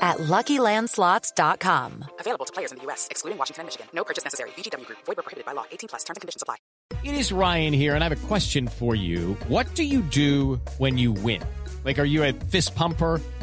at LuckyLandSlots.com. Available to players in the U.S., excluding Washington and Michigan. No purchase necessary. VGW Group. Void were prohibited by law. 18 plus. Terms and conditions apply. It is Ryan here, and I have a question for you. What do you do when you win? Like, are you a fist pumper?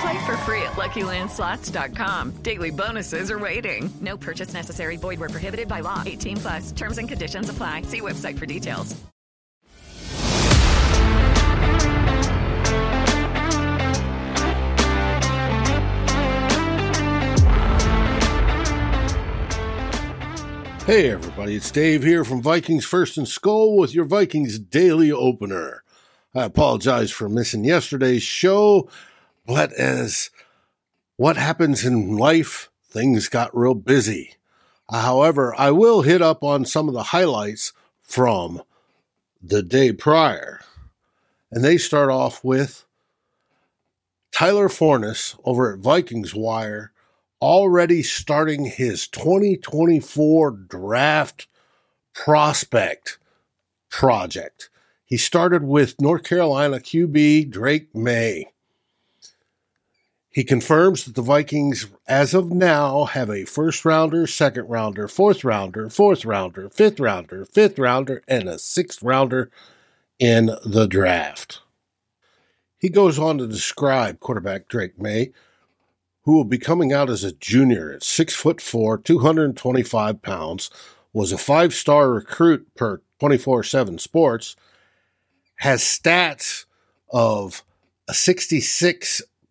Play for free at LuckyLandSlots.com. Daily bonuses are waiting. No purchase necessary. Void where prohibited by law. 18 plus. Terms and conditions apply. See website for details. Hey everybody, it's Dave here from Vikings First and Skull with your Vikings Daily Opener. I apologize for missing yesterday's show, but as what happens in life, things got real busy. However, I will hit up on some of the highlights from the day prior. And they start off with Tyler Forness over at Vikings Wire already starting his 2024 draft prospect project. He started with North Carolina QB Drake Maye. He confirms that the Vikings, as of now, have a first rounder, second rounder, fourth rounder, fourth rounder, fifth rounder, fifth rounder, and a sixth rounder in the draft. He goes on to describe quarterback Drake Maye, who will be coming out as a junior at six foot four, 225 pounds, was a five star recruit per 24 7 sports, has stats of a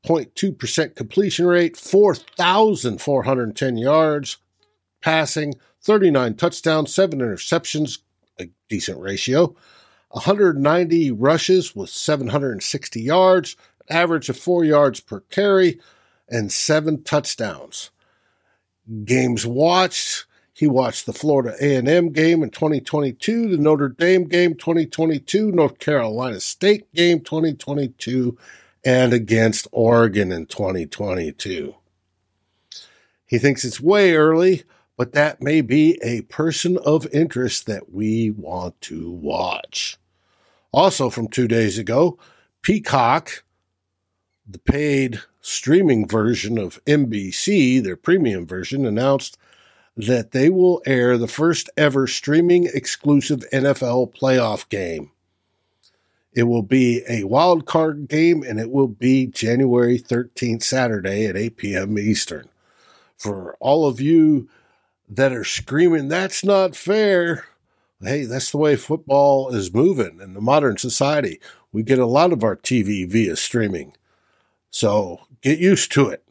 66.2% completion rate, 4,410 yards passing, 39 touchdowns, seven interceptions, a decent ratio, 190 rushes with 760 yards, average of four yards per carry, and seven touchdowns. Games watched. He watched the Florida A&M game in 2022, the Notre Dame game 2022, North Carolina State game 2022, and against Oregon in 2022. He thinks it's way early, but that may be a person of interest that we want to watch. Also, from two days ago, Peacock, the paid streaming version of NBC, their premium version, announced that they will air the first ever streaming exclusive NFL playoff game. It will be a wild card game and it will be January 13th, Saturday at 8 p.m. Eastern. For all of you that are screaming, that's not fair. Hey, that's the way football is moving in the modern society. We get a lot of our TV via streaming. So get used to it.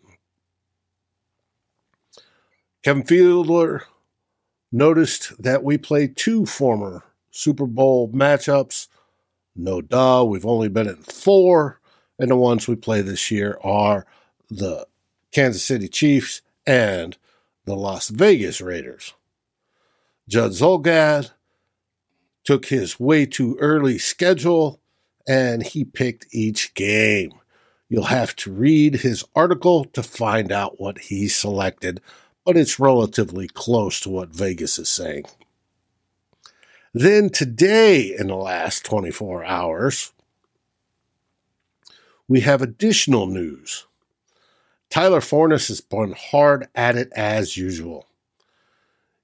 Kevin Fielder noticed that we played two former Super Bowl matchups. No duh, we've only been in four, and the ones we play this year are the Kansas City Chiefs and the Las Vegas Raiders. Judd Zulgad took his way too early schedule and he picked each game. You'll have to read his article to find out what he selected, but it's relatively close to what Vegas is saying. Then today, in the last 24 hours, we have additional news. Tyler Forness has been hard at it as usual.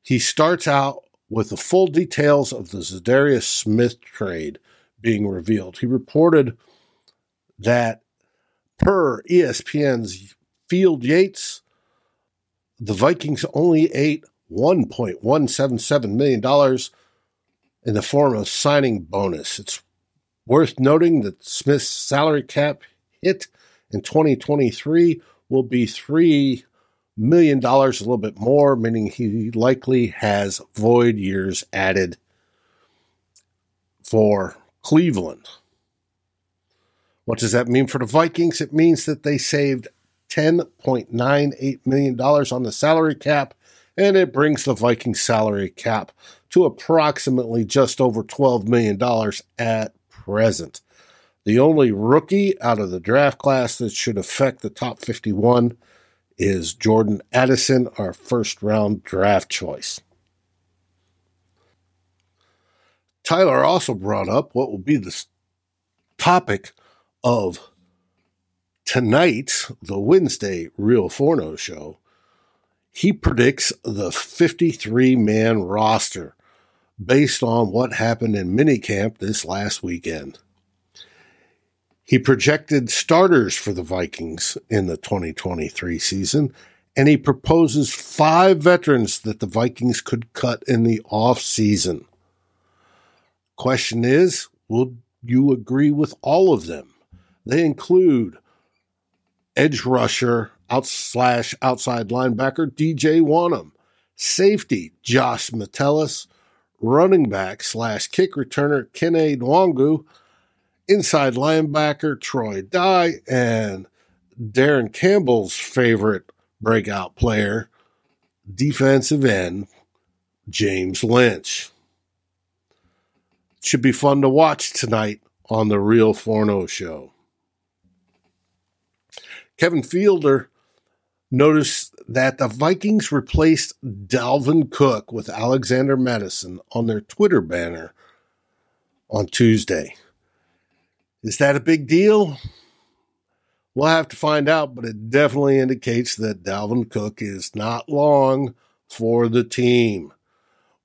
He starts out with the full details of the Za'Darius Smith trade being revealed. He reported that per ESPN's Field Yates, the Vikings only ate $1.177 million in the form of signing bonus. It's worth noting that Smith's salary cap hit in 2023 will be $3 million, a little bit more, meaning he likely has void years added for Cleveland. What does that mean for the Vikings? It means that they saved $10.98 million on the salary cap, and it brings the Vikings salary cap to approximately just over $12 million at present. The only rookie out of the draft class that should affect the top 51 is Jordan Addison, our first round draft choice. Tyler also brought up what will be the topic of tonight's, the Wednesday Real Forno show. He predicts the 53 man roster based on what happened in minicamp this last weekend. He projected starters for the Vikings in the 2023 season, and he proposes five veterans that the Vikings could cut in the off season. Question is, will you agree with all of them? They include edge rusher out slash outside linebacker DJ Wonnum, safety Josh Metellus, running back slash kick returner Kene Nwangwu, inside linebacker Troy Dye, and Darren Campbell's favorite breakout player, defensive end James Lynch. Should be fun to watch tonight on the Real Forno Show. Kevin Fielder noticed that the Vikings replaced Dalvin Cook with Alexander Mattison on their Twitter banner on Tuesday. Is that a big deal? We'll have to find out, but it definitely indicates that Dalvin Cook is not long for the team.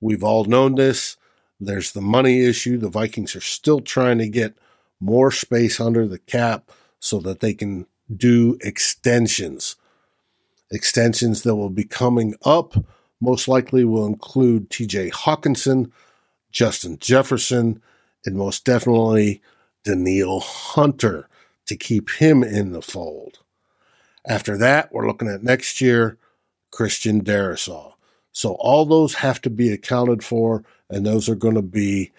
We've all known this. There's the money issue. The Vikings are still trying to get more space under the cap so that they can do extensions. Extensions that will be coming up most likely will include TJ Hockenson, Justin Jefferson, and most definitely Danielle Hunter to keep him in the fold. After that, we're looking at next year, Christian Darrisaw. So all those have to be accounted for, and those are going to be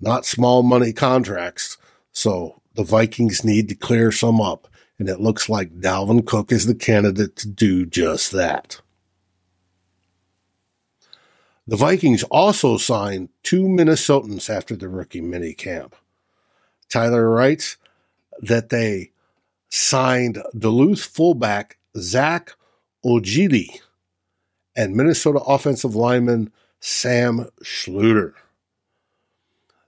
not small money contracts. So the Vikings need to clear some up, and it looks like Dalvin Cook is the candidate to do just that. The Vikings also signed two Minnesotans after the rookie mini camp. Tyler writes that they signed Duluth fullback Zach Ojile and Minnesota offensive lineman Sam Schluter.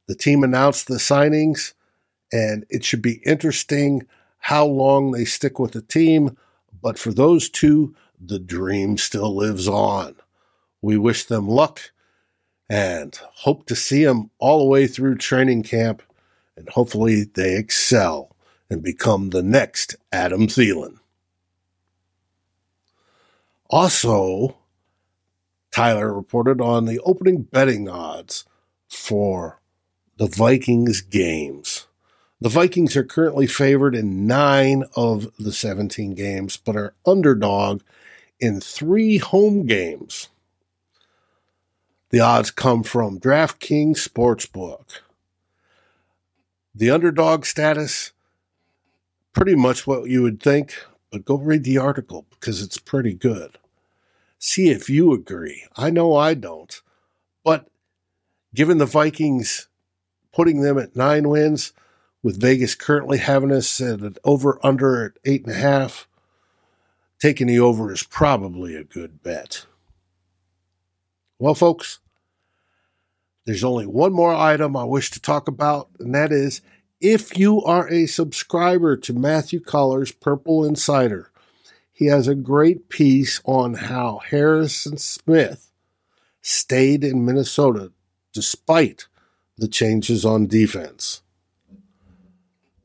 The team announced the signings, and it should be interesting how long they stick with the team. But for those two, the dream still lives on. We wish them luck and hope to see them all the way through training camp and hopefully they excel and become the next Adam Thielen. Also, Tyler reported on the opening betting odds for the Vikings games. The Vikings are currently favored in nine of the 17 games, but are underdog in three home games. The odds come from DraftKings Sportsbook. The underdog status, pretty much what you would think, but go read the article because it's pretty good. See if you agree. I know I don't, But given the Vikings putting them at nine wins, with Vegas currently having us at an over under at eight and a half, taking the over is probably a good bet. Well, folks, there's only one more item I wish to talk about, and that is if you are a subscriber to Matthew Coller's Purple Insider, he has a great piece on how Harrison Smith stayed in Minnesota despite the changes on defense.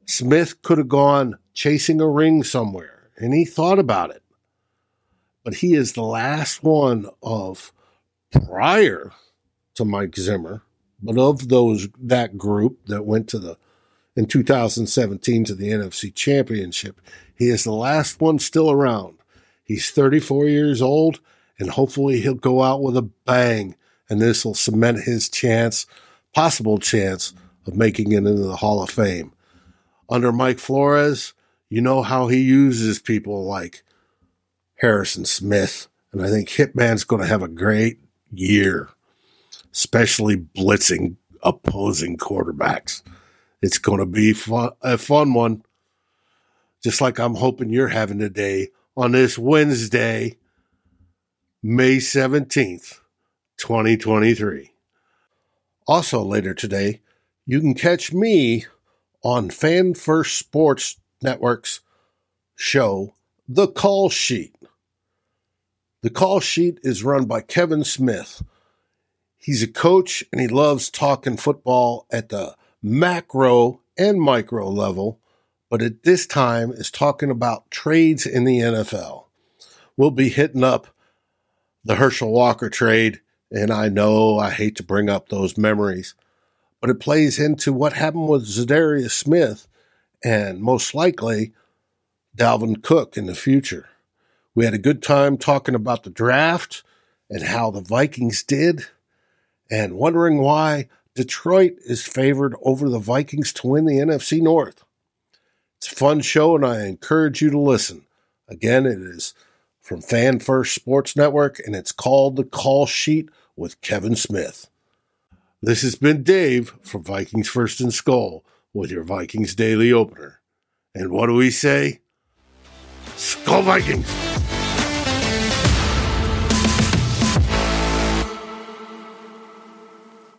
Smith could have gone chasing a ring somewhere, and he thought about it. But he is the last one of prior to Mike Zimmer, but of those that group that went to the in 2017 to the NFC Championship, he is the last one still around. He's 34 years old, and hopefully he'll go out with a bang, and this will cement his chance, possible chance, of making it into the Hall of Fame. Under Mike Flores, you know how he uses people like Harrison Smith, and I think Hitman's going to have a great year, especially blitzing opposing quarterbacks. It's going to be fun, a fun one, just like I'm hoping you're having today on this Wednesday, May 17th, 2023. Also, later today, you can catch me on Fans First Sports Network's show, The Call Sheet. The Call Sheet is run by Kevin Smith. He's a coach and he loves talking football at the macro and micro level, but at this time is talking about trades in the NFL. We'll be hitting up the Herschel Walker trade, and I know I hate to bring up those memories, but it plays into what happened with Za'Darius Smith and most likely Dalvin Cook in the future. We had a good time talking about the draft and how the Vikings did, and wondering why Detroit is favored over the Vikings to win the NFC North. It's a fun show, and I encourage you to listen. Again, it is from Fans First Sports Network, and it's called The Call Sheet with Kevin Smith. This has been Dave from Vikings First and Skull with your Vikings Daily Opener. And what do we say? Skol Vikings!